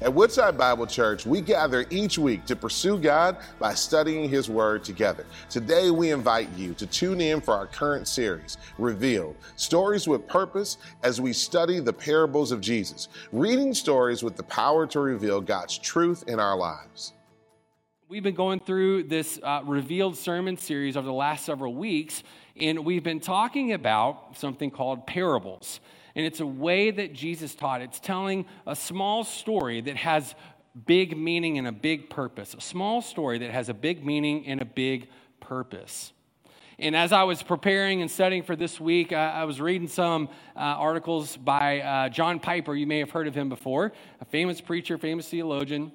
At Woodside Bible Church, we gather each week to pursue God by studying His Word together. Today, we invite you to tune in for our current series, Revealed Stories with Purpose, as we study the parables of Jesus, reading stories with the power to reveal God's truth in our lives. We've been going through this uh, revealed sermon series over the last several weeks, and we've been talking about something called parables. And it's a way that Jesus taught. It's telling a small story that has big meaning and a big purpose. A small story that has a big meaning and a big purpose. And as I was preparing and studying for this week, I, I was reading some uh, articles by uh, John Piper. You may have heard of him before, a famous preacher, famous theologian.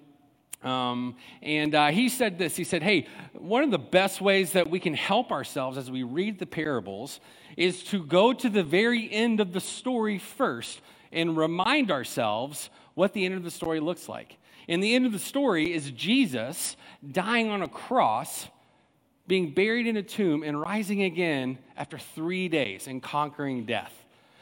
Um, and uh, he said this he said, Hey, one of the best ways that we can help ourselves as we read the parables is to go to the very end of the story first and remind ourselves what the end of the story looks like. And the end of the story is Jesus dying on a cross, being buried in a tomb, and rising again after three days and conquering death.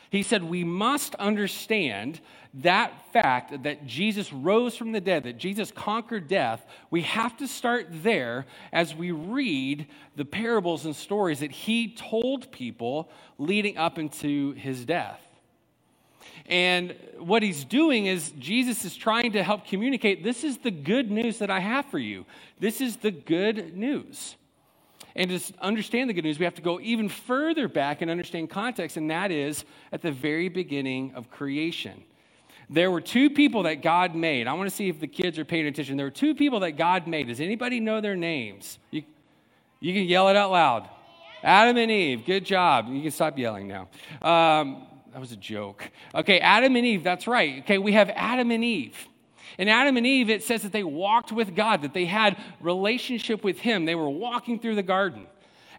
He said, We must understand that fact that Jesus rose from the dead, that Jesus conquered death. We have to start there as we read the parables and stories that he told people leading up into his death. And what he's doing is Jesus is trying to help communicate this is the good news that I have for you. This is the good news. And to understand the good news, we have to go even further back and understand context, and that is at the very beginning of creation. There were two people that God made. I want to see if the kids are paying attention. There were two people that God made. Does anybody know their names? You, you can yell it out loud. Adam and Eve. Good job. You can stop yelling now. Um, that was a joke. Okay, Adam and Eve. That's right. Okay, we have Adam and Eve. And Adam and Eve, it says that they walked with God, that they had relationship with Him. They were walking through the garden.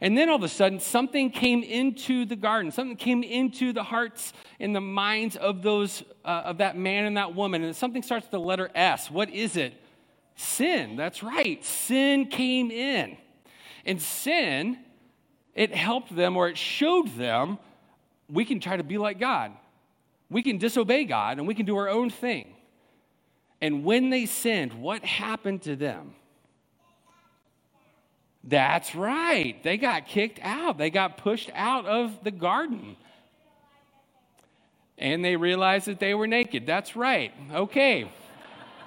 And then all of a sudden, something came into the garden. Something came into the hearts and the minds of those uh, of that man and that woman. And something starts with the letter S. What is it? Sin. That's right. Sin came in. And sin, it helped them or it showed them we can try to be like God. We can disobey God and we can do our own thing. And when they sinned, what happened to them? That's right. They got kicked out. They got pushed out of the garden. And they realized that they were naked. That's right. Okay.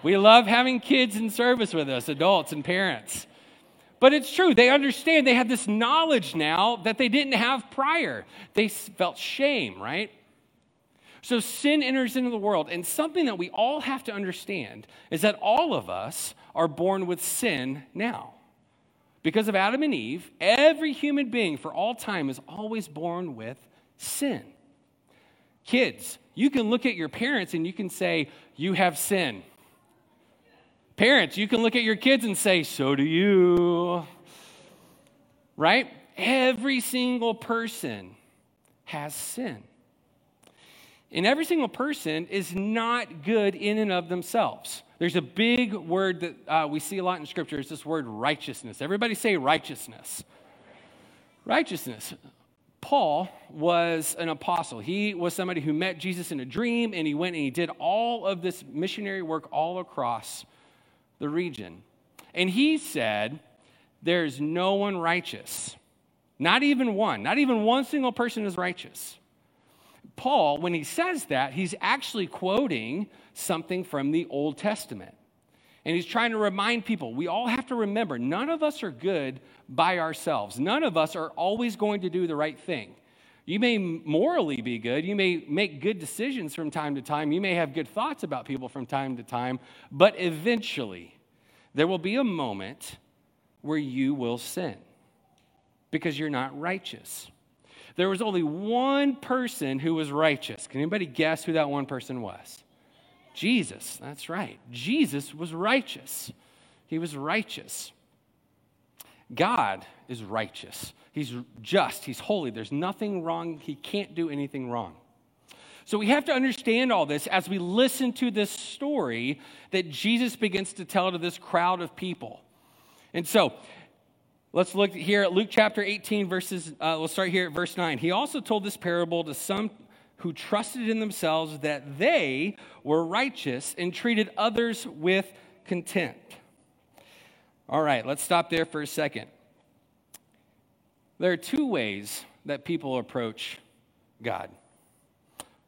We love having kids in service with us, adults and parents. But it's true. They understand. They have this knowledge now that they didn't have prior. They felt shame, right? So sin enters into the world, and something that we all have to understand is that all of us are born with sin now. Because of Adam and Eve, every human being for all time is always born with sin. Kids, you can look at your parents and you can say, You have sin. Parents, you can look at your kids and say, So do you. Right? Every single person has sin. And every single person is not good in and of themselves. There's a big word that uh, we see a lot in Scripture. It's this word righteousness. Everybody say righteousness. Righteousness. Paul was an apostle. He was somebody who met Jesus in a dream, and he went and he did all of this missionary work all across the region. And he said, There's no one righteous. Not even one. Not even one single person is righteous. Paul, when he says that, he's actually quoting something from the Old Testament. And he's trying to remind people we all have to remember none of us are good by ourselves. None of us are always going to do the right thing. You may morally be good. You may make good decisions from time to time. You may have good thoughts about people from time to time. But eventually, there will be a moment where you will sin because you're not righteous. There was only one person who was righteous. Can anybody guess who that one person was? Jesus. That's right. Jesus was righteous. He was righteous. God is righteous. He's just. He's holy. There's nothing wrong. He can't do anything wrong. So we have to understand all this as we listen to this story that Jesus begins to tell to this crowd of people. And so Let's look here at Luke chapter 18, verses, uh, we'll start here at verse 9. He also told this parable to some who trusted in themselves that they were righteous and treated others with contempt. All right, let's stop there for a second. There are two ways that people approach God.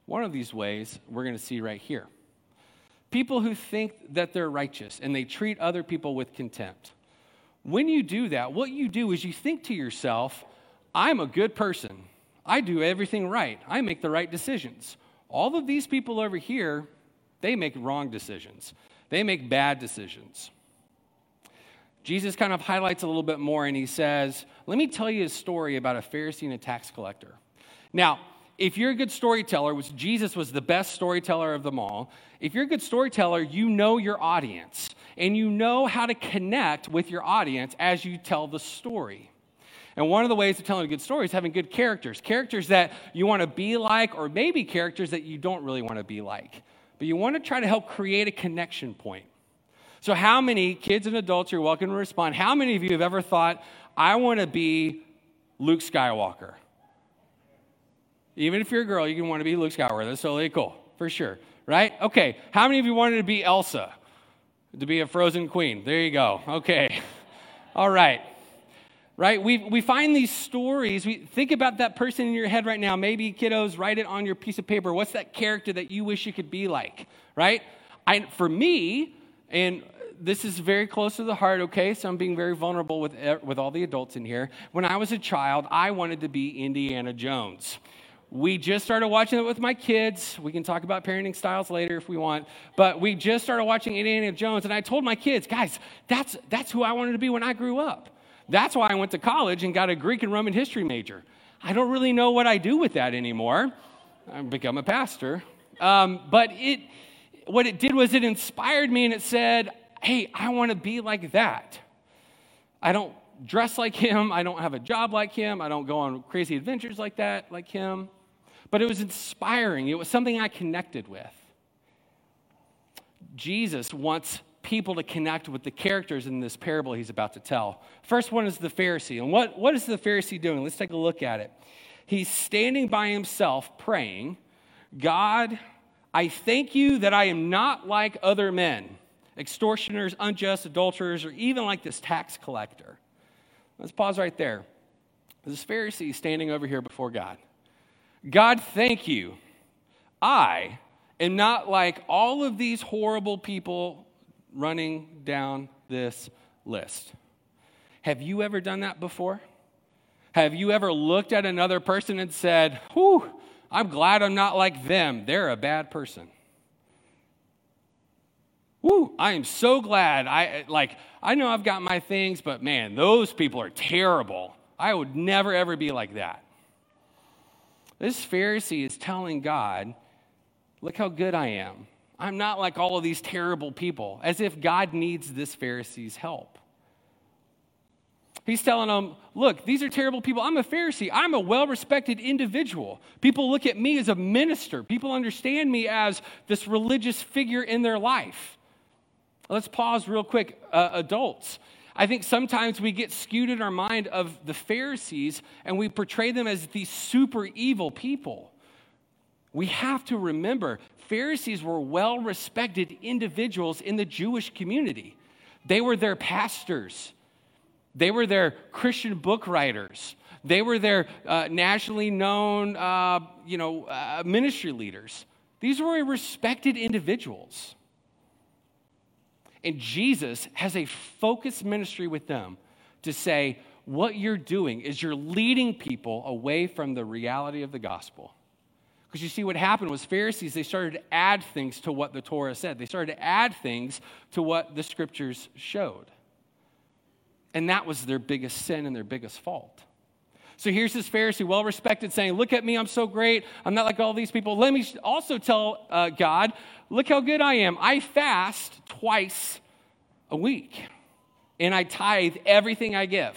One of these ways we're going to see right here. People who think that they're righteous and they treat other people with contempt. When you do that, what you do is you think to yourself, I'm a good person. I do everything right. I make the right decisions. All of these people over here, they make wrong decisions. They make bad decisions. Jesus kind of highlights a little bit more and he says, Let me tell you a story about a Pharisee and a tax collector. Now, if you're a good storyteller, which Jesus was the best storyteller of them all, if you're a good storyteller, you know your audience and you know how to connect with your audience as you tell the story. And one of the ways of telling a good story is having good characters characters that you want to be like, or maybe characters that you don't really want to be like. But you want to try to help create a connection point. So, how many kids and adults, you're welcome to respond, how many of you have ever thought, I want to be Luke Skywalker? Even if you're a girl, you can want to be Luke Skywalker. That's totally cool, for sure. Right? Okay. How many of you wanted to be Elsa? To be a frozen queen? There you go. Okay. All right. Right? We, we find these stories. We think about that person in your head right now. Maybe kiddos, write it on your piece of paper. What's that character that you wish you could be like? Right? I, for me, and this is very close to the heart, okay? So I'm being very vulnerable with, eh, with all the adults in here. When I was a child, I wanted to be Indiana Jones. We just started watching it with my kids. We can talk about parenting styles later if we want. But we just started watching Indiana Jones, and I told my kids, guys, that's, that's who I wanted to be when I grew up. That's why I went to college and got a Greek and Roman history major. I don't really know what I do with that anymore. I've become a pastor. Um, but it, what it did was it inspired me and it said, hey, I want to be like that. I don't dress like him. I don't have a job like him. I don't go on crazy adventures like that, like him but it was inspiring. It was something I connected with. Jesus wants people to connect with the characters in this parable he's about to tell. First one is the Pharisee. And what, what is the Pharisee doing? Let's take a look at it. He's standing by himself praying, God, I thank you that I am not like other men, extortioners, unjust, adulterers, or even like this tax collector. Let's pause right there. This Pharisee standing over here before God. God, thank you. I am not like all of these horrible people running down this list. Have you ever done that before? Have you ever looked at another person and said, Whew, I'm glad I'm not like them. They're a bad person. Woo, I am so glad. I like I know I've got my things, but man, those people are terrible. I would never ever be like that. This Pharisee is telling God, Look how good I am. I'm not like all of these terrible people, as if God needs this Pharisee's help. He's telling them, Look, these are terrible people. I'm a Pharisee. I'm a well respected individual. People look at me as a minister, people understand me as this religious figure in their life. Let's pause real quick, uh, adults. I think sometimes we get skewed in our mind of the Pharisees and we portray them as these super evil people. We have to remember Pharisees were well respected individuals in the Jewish community. They were their pastors, they were their Christian book writers, they were their uh, nationally known uh, you know, uh, ministry leaders. These were respected individuals. And Jesus has a focused ministry with them to say, what you're doing is you're leading people away from the reality of the gospel. Because you see, what happened was Pharisees, they started to add things to what the Torah said. They started to add things to what the scriptures showed. And that was their biggest sin and their biggest fault. So here's this Pharisee, well respected, saying, Look at me, I'm so great. I'm not like all these people. Let me also tell uh, God, Look how good I am. I fast twice a week, and I tithe everything I give.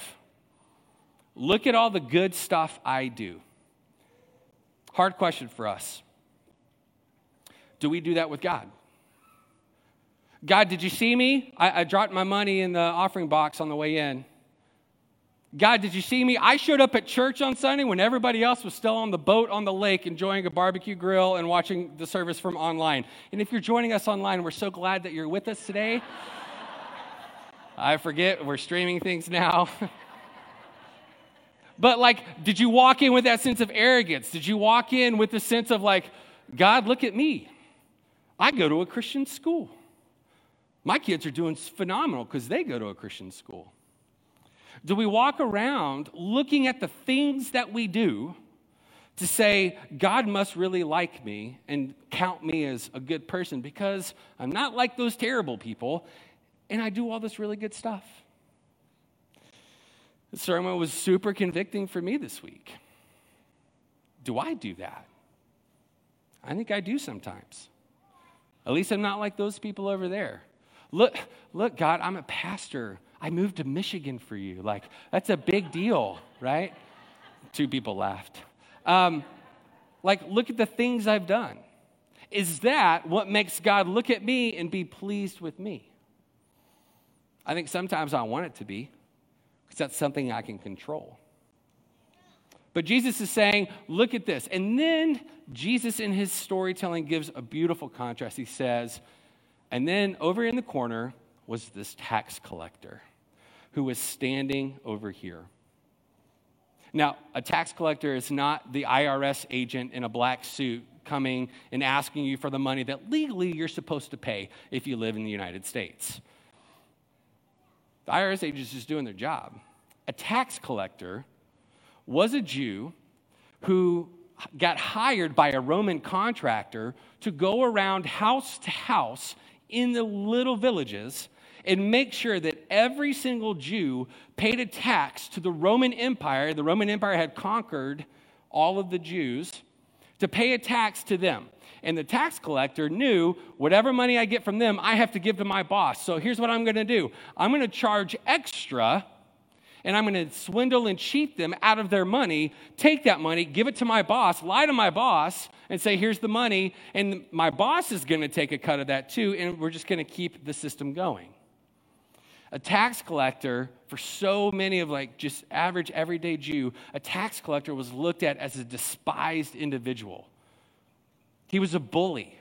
Look at all the good stuff I do. Hard question for us. Do we do that with God? God, did you see me? I, I dropped my money in the offering box on the way in. God, did you see me? I showed up at church on Sunday when everybody else was still on the boat on the lake enjoying a barbecue grill and watching the service from online. And if you're joining us online, we're so glad that you're with us today. I forget, we're streaming things now. but, like, did you walk in with that sense of arrogance? Did you walk in with the sense of, like, God, look at me? I go to a Christian school. My kids are doing phenomenal because they go to a Christian school. Do we walk around looking at the things that we do to say, God must really like me and count me as a good person because I'm not like those terrible people and I do all this really good stuff? The sermon was super convicting for me this week. Do I do that? I think I do sometimes. At least I'm not like those people over there. Look, look, God, I'm a pastor. I moved to Michigan for you. Like, that's a big deal, right? Two people laughed. Um, like, look at the things I've done. Is that what makes God look at me and be pleased with me? I think sometimes I want it to be because that's something I can control. But Jesus is saying, look at this. And then Jesus, in his storytelling, gives a beautiful contrast. He says, and then over in the corner was this tax collector who was standing over here. Now, a tax collector is not the IRS agent in a black suit coming and asking you for the money that legally you're supposed to pay if you live in the United States. The IRS agent is just doing their job. A tax collector was a Jew who got hired by a Roman contractor to go around house to house in the little villages and make sure that every single Jew paid a tax to the Roman Empire. The Roman Empire had conquered all of the Jews to pay a tax to them. And the tax collector knew whatever money I get from them, I have to give to my boss. So here's what I'm going to do I'm going to charge extra and I'm going to swindle and cheat them out of their money, take that money, give it to my boss, lie to my boss, and say, here's the money. And my boss is going to take a cut of that too, and we're just going to keep the system going. A tax collector, for so many of like just average everyday Jew, a tax collector was looked at as a despised individual. He was a bully.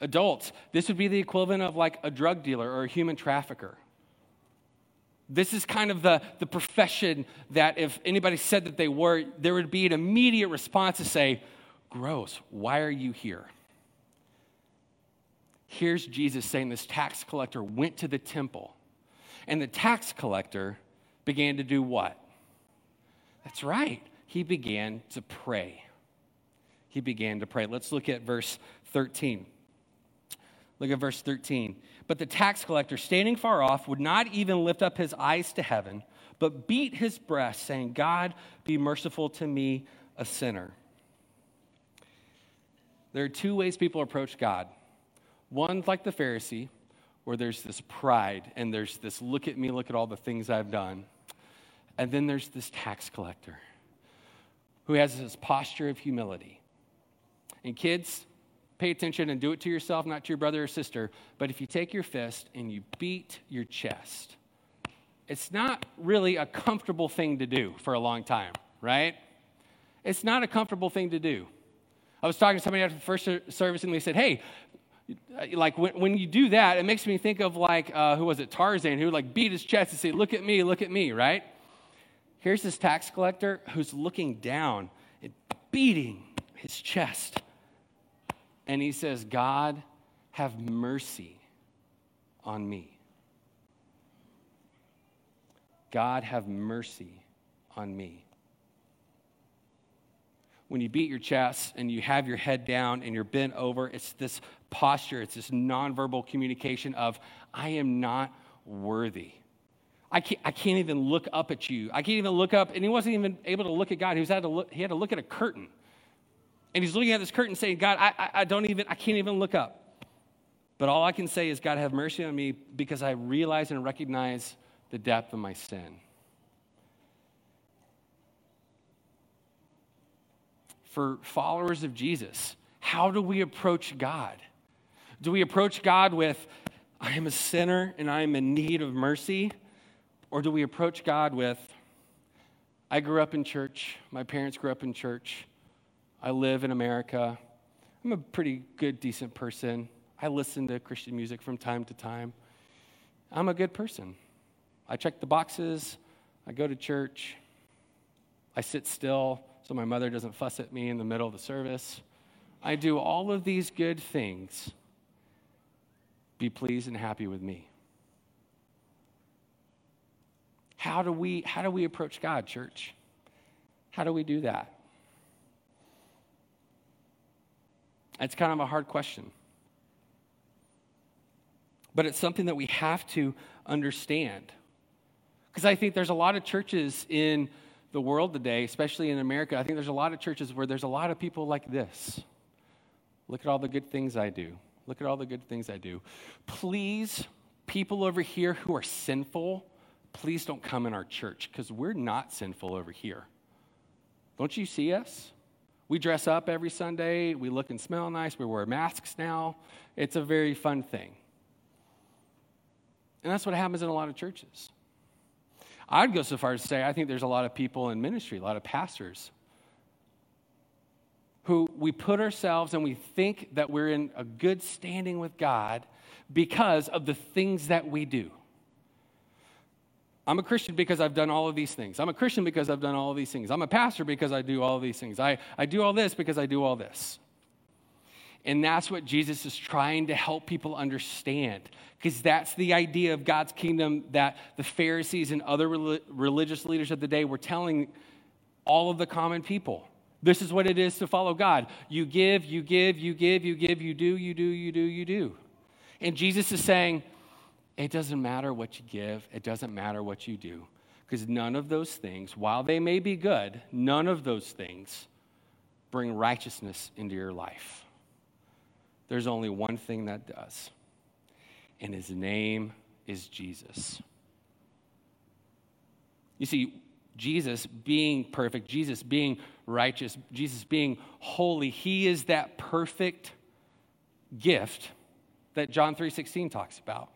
Adults, this would be the equivalent of like a drug dealer or a human trafficker. This is kind of the, the profession that if anybody said that they were, there would be an immediate response to say, Gross, why are you here? Here's Jesus saying this tax collector went to the temple, and the tax collector began to do what? That's right, he began to pray. He began to pray. Let's look at verse 13. Look at verse 13. But the tax collector, standing far off, would not even lift up his eyes to heaven, but beat his breast, saying, God, be merciful to me, a sinner. There are two ways people approach God. One's like the Pharisee, where there's this pride and there's this look at me, look at all the things I've done. And then there's this tax collector who has this posture of humility. And kids, pay attention and do it to yourself, not to your brother or sister. But if you take your fist and you beat your chest, it's not really a comfortable thing to do for a long time, right? It's not a comfortable thing to do. I was talking to somebody after the first service and they said, hey, like when, when you do that, it makes me think of like, uh, who was it, Tarzan, who like beat his chest and say, look at me, look at me, right? Here's this tax collector who's looking down and beating his chest and he says, God, have mercy on me. God, have mercy on me. When you beat your chest and you have your head down and you're bent over, it's this posture, it's this nonverbal communication of, I am not worthy. I can't, I can't even look up at you. I can't even look up, and he wasn't even able to look at God. He, was had to look, he had to look at a curtain. And he's looking at this curtain saying, God, I, I don't even, I can't even look up. But all I can say is, God, have mercy on me because I realize and recognize the depth of my sin. For followers of Jesus, how do we approach God? Do we approach God with, I am a sinner and I am in need of mercy? Or do we approach God with, I grew up in church, my parents grew up in church, I live in America, I'm a pretty good, decent person, I listen to Christian music from time to time, I'm a good person. I check the boxes, I go to church, I sit still so my mother doesn't fuss at me in the middle of the service. I do all of these good things. Be pleased and happy with me. How do we, how do we approach God, church? How do we do that? It's kind of a hard question. But it's something that we have to understand. Because I think there's a lot of churches in the world today, especially in America, I think there's a lot of churches where there's a lot of people like this. Look at all the good things I do. Look at all the good things I do. Please, people over here who are sinful, please don't come in our church because we're not sinful over here. Don't you see us? We dress up every Sunday. We look and smell nice. We wear masks now. It's a very fun thing. And that's what happens in a lot of churches. I'd go so far as to say I think there's a lot of people in ministry, a lot of pastors, who we put ourselves and we think that we're in a good standing with God because of the things that we do. I'm a Christian because I've done all of these things. I'm a Christian because I've done all of these things. I'm a pastor because I do all of these things. I, I do all this because I do all this. And that's what Jesus is trying to help people understand. Because that's the idea of God's kingdom that the Pharisees and other religious leaders of the day were telling all of the common people. This is what it is to follow God. You give, you give, you give, you give, you do, you do, you do, you do. And Jesus is saying, it doesn't matter what you give, it doesn't matter what you do. Because none of those things, while they may be good, none of those things bring righteousness into your life. There's only one thing that does, and his name is Jesus. You see, Jesus being perfect, Jesus being righteous, Jesus being holy, he is that perfect gift that John 3:16 talks about.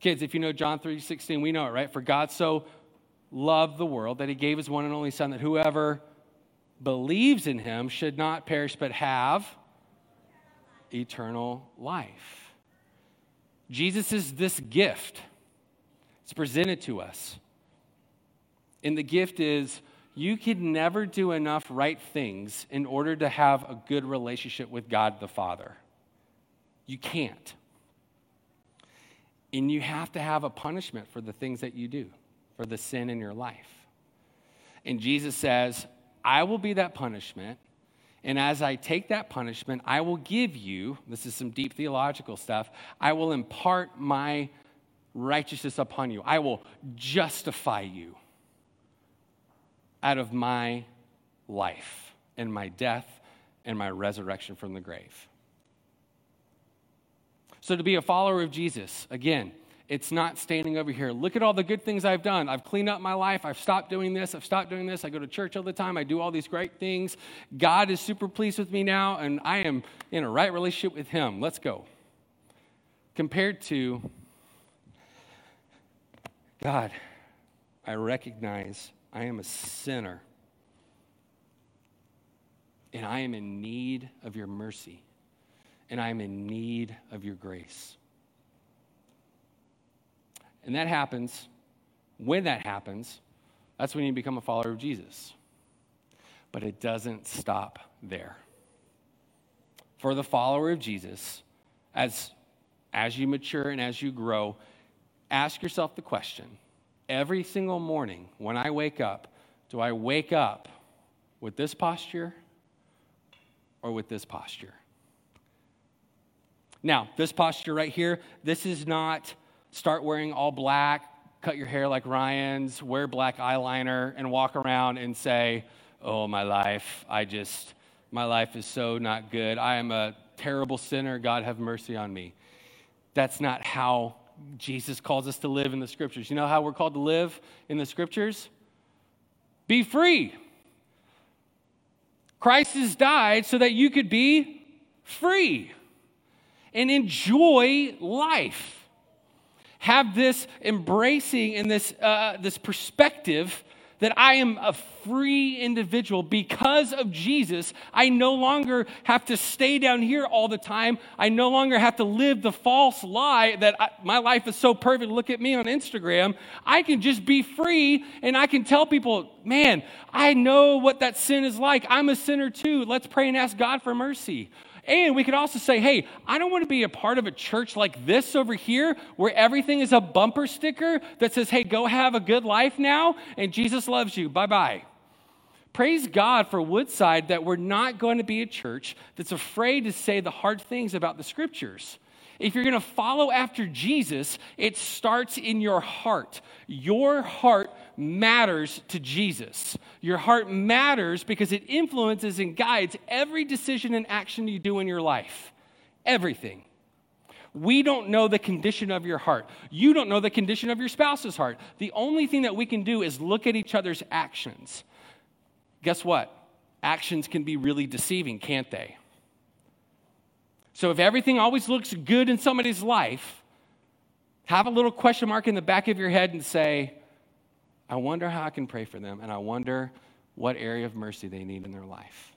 Kids, if you know John 3:16, we know it, right? For God so loved the world that he gave his one and only son that whoever believes in him should not perish but have eternal life. Jesus is this gift. It's presented to us. And the gift is you can never do enough right things in order to have a good relationship with God the Father. You can't. And you have to have a punishment for the things that you do, for the sin in your life. And Jesus says, I will be that punishment. And as I take that punishment, I will give you, this is some deep theological stuff, I will impart my righteousness upon you. I will justify you out of my life and my death and my resurrection from the grave. So, to be a follower of Jesus, again, it's not standing over here. Look at all the good things I've done. I've cleaned up my life. I've stopped doing this. I've stopped doing this. I go to church all the time. I do all these great things. God is super pleased with me now, and I am in a right relationship with Him. Let's go. Compared to God, I recognize I am a sinner, and I am in need of your mercy, and I am in need of your grace. And that happens, when that happens, that's when you become a follower of Jesus. But it doesn't stop there. For the follower of Jesus, as, as you mature and as you grow, ask yourself the question every single morning when I wake up, do I wake up with this posture or with this posture? Now, this posture right here, this is not start wearing all black, cut your hair like Ryan's, wear black eyeliner, and walk around and say, Oh, my life, I just, my life is so not good. I am a terrible sinner. God, have mercy on me. That's not how Jesus calls us to live in the scriptures. You know how we're called to live in the scriptures? Be free. Christ has died so that you could be free and enjoy life have this embracing and this, uh, this perspective that I am a free individual because of Jesus. I no longer have to stay down here all the time. I no longer have to live the false lie that I, my life is so perfect. Look at me on Instagram. I can just be free and I can tell people, man, I know what that sin is like. I'm a sinner too. Let's pray and ask God for mercy. And we could also say, hey, I don't want to be a part of a church like this over here where everything is a bumper sticker that says, hey, go have a good life now and Jesus loves you. Bye bye. Praise God for Woodside that we're not going to be a church that's afraid to say the hard things about the scriptures. If you're going to follow after Jesus, it starts in your heart. Your heart matters to Jesus. Your heart matters because it influences and guides every decision and action you do in your life. Everything. We don't know the condition of your heart. You don't know the condition of your spouse's heart. The only thing that we can do is look at each other's actions. Guess what? Actions can be really deceiving, can't they? So if everything always looks good in somebody's life, have a little question mark in the back of your head and say, I wonder how I can pray for them, and I wonder what area of mercy they need in their life.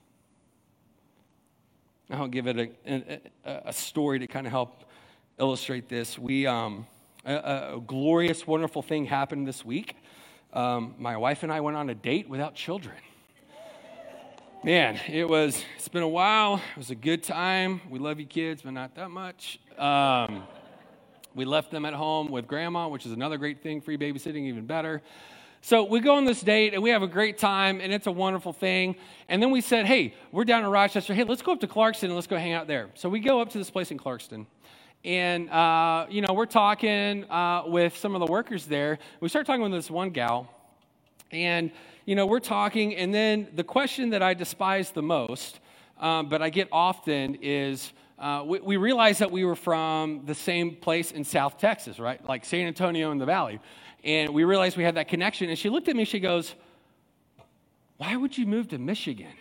I'll give it a, a, a story to kind of help illustrate this. We, um, a, a, glorious, wonderful thing happened this week. Um, my wife and I went on a date without children. Man, it was, it's been a while. It was a good time. We love you kids, but not that much. Um, we left them at home with grandma, which is another great thing. Free babysitting, even better. So we go on this date and we have a great time and it's a wonderful thing. And then we said, hey, we're down in Rochester. Hey, let's go up to Clarkston and let's go hang out there. So we go up to this place in Clarkston. And, uh, you know, we're talking uh, with some of the workers there. We start talking with this one gal. And, you know, we're talking. And then the question that I despise the most, um, but I get often, is uh, we, we realized that we were from the same place in South Texas, right? Like San Antonio in the Valley. And we realized we had that connection. And she looked at me, she goes, Why would you move to Michigan?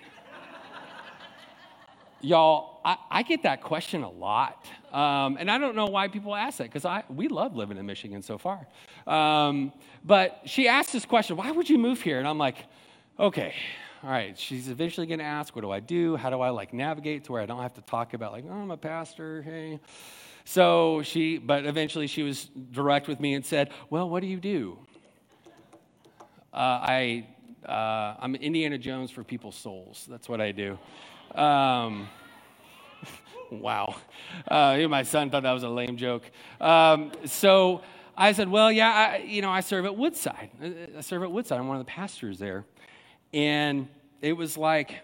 Y'all, I, I, get that question a lot. Um, and I don't know why people ask that because we love living in Michigan so far. Um, but she asked this question Why would you move here? And I'm like, Okay, all right. She's eventually going to ask, What do I do? How do I like navigate to where I don't have to talk about, like, oh, I'm a pastor, hey. So she, but eventually she was direct with me and said, Well, what do you do? Uh, I, uh, I'm Indiana Jones for people's souls. That's what I do. Um, wow. Uh, my son thought that was a lame joke. Um, so I said, Well, yeah, I, you know, I serve at Woodside. I serve at Woodside. I'm one of the pastors there. And it was like,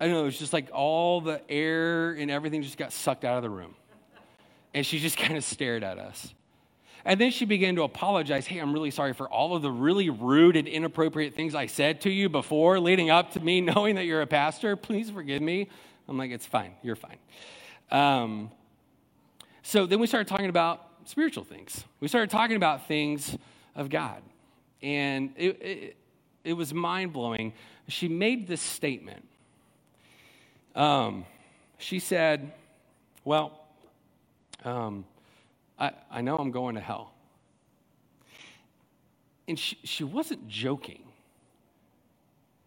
I don't know, it was just like all the air and everything just got sucked out of the room. And she just kind of stared at us. And then she began to apologize. Hey, I'm really sorry for all of the really rude and inappropriate things I said to you before, leading up to me knowing that you're a pastor. Please forgive me. I'm like, it's fine. You're fine. Um, so then we started talking about spiritual things. We started talking about things of God. And it, it, it was mind blowing. She made this statement. Um, she said, Well, um, I, I know I'm going to hell. And she, she wasn't joking,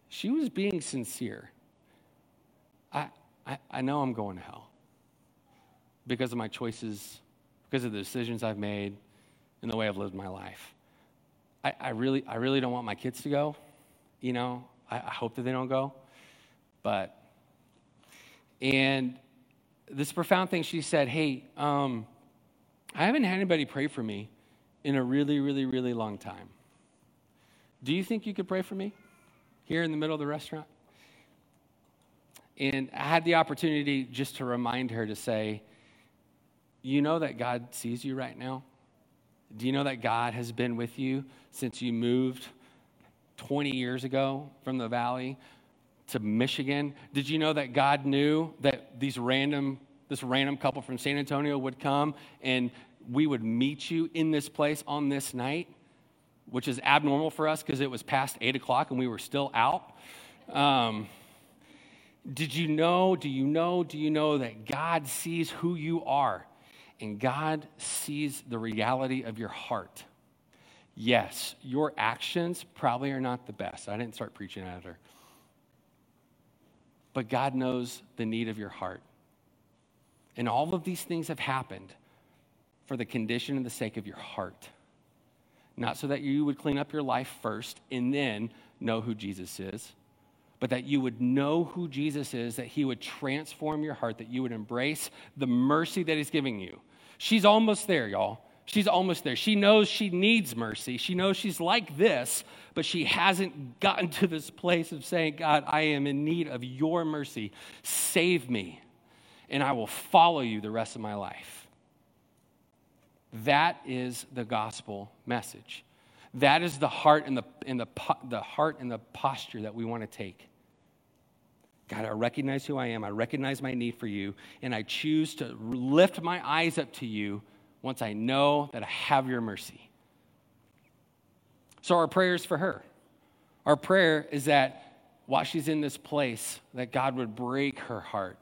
she was being sincere. I, I, I know I'm going to hell because of my choices, because of the decisions I've made, and the way I've lived my life. I, I, really, I really don't want my kids to go. You know, I, I hope that they don't go. But, and this profound thing she said, hey, um, I haven't had anybody pray for me in a really, really, really long time. Do you think you could pray for me here in the middle of the restaurant? And I had the opportunity just to remind her to say, You know that God sees you right now? Do you know that God has been with you since you moved 20 years ago from the valley to Michigan? Did you know that God knew that these random this random couple from San Antonio would come and we would meet you in this place on this night, which is abnormal for us because it was past eight o'clock and we were still out. Um, did you know, do you know, do you know that God sees who you are? and God sees the reality of your heart. Yes, your actions probably are not the best. I didn't start preaching at her. But God knows the need of your heart. And all of these things have happened for the condition and the sake of your heart. Not so that you would clean up your life first and then know who Jesus is, but that you would know who Jesus is, that He would transform your heart, that you would embrace the mercy that He's giving you. She's almost there, y'all. She's almost there. She knows she needs mercy. She knows she's like this, but she hasn't gotten to this place of saying, God, I am in need of your mercy. Save me, and I will follow you the rest of my life. That is the gospel message. That is the heart and the, and the, the heart and the posture that we want to take. God, I recognize who I am. I recognize my need for you, and I choose to lift my eyes up to you once I know that I have your mercy. So, our prayer is for her. Our prayer is that while she's in this place, that God would break her heart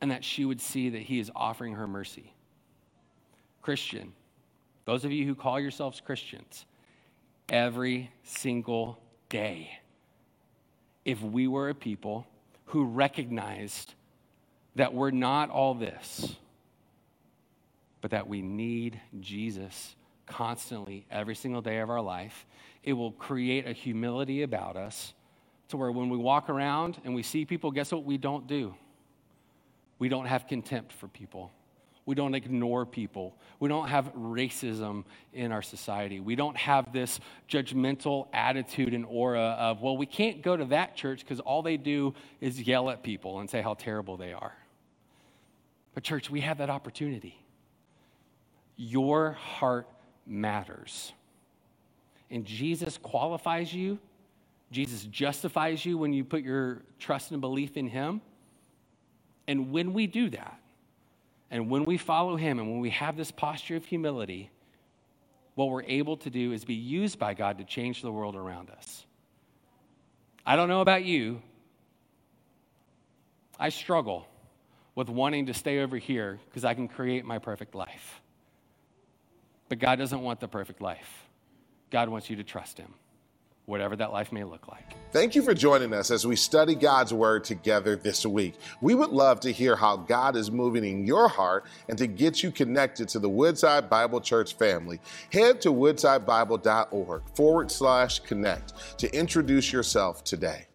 and that she would see that He is offering her mercy. Christian, those of you who call yourselves Christians, every single day, if we were a people who recognized that we're not all this, but that we need Jesus constantly every single day of our life, it will create a humility about us to where when we walk around and we see people, guess what we don't do? We don't have contempt for people. We don't ignore people. We don't have racism in our society. We don't have this judgmental attitude and aura of, well, we can't go to that church because all they do is yell at people and say how terrible they are. But, church, we have that opportunity. Your heart matters. And Jesus qualifies you, Jesus justifies you when you put your trust and belief in Him. And when we do that, and when we follow Him and when we have this posture of humility, what we're able to do is be used by God to change the world around us. I don't know about you. I struggle with wanting to stay over here because I can create my perfect life. But God doesn't want the perfect life. God wants you to trust Him whatever that life may look like. Thank you for joining us as we study God's Word together this week. We would love to hear how God is moving in your heart and to get you connected to the Woodside Bible Church family. Head to woodsidebible.org forward slash connect to introduce yourself today.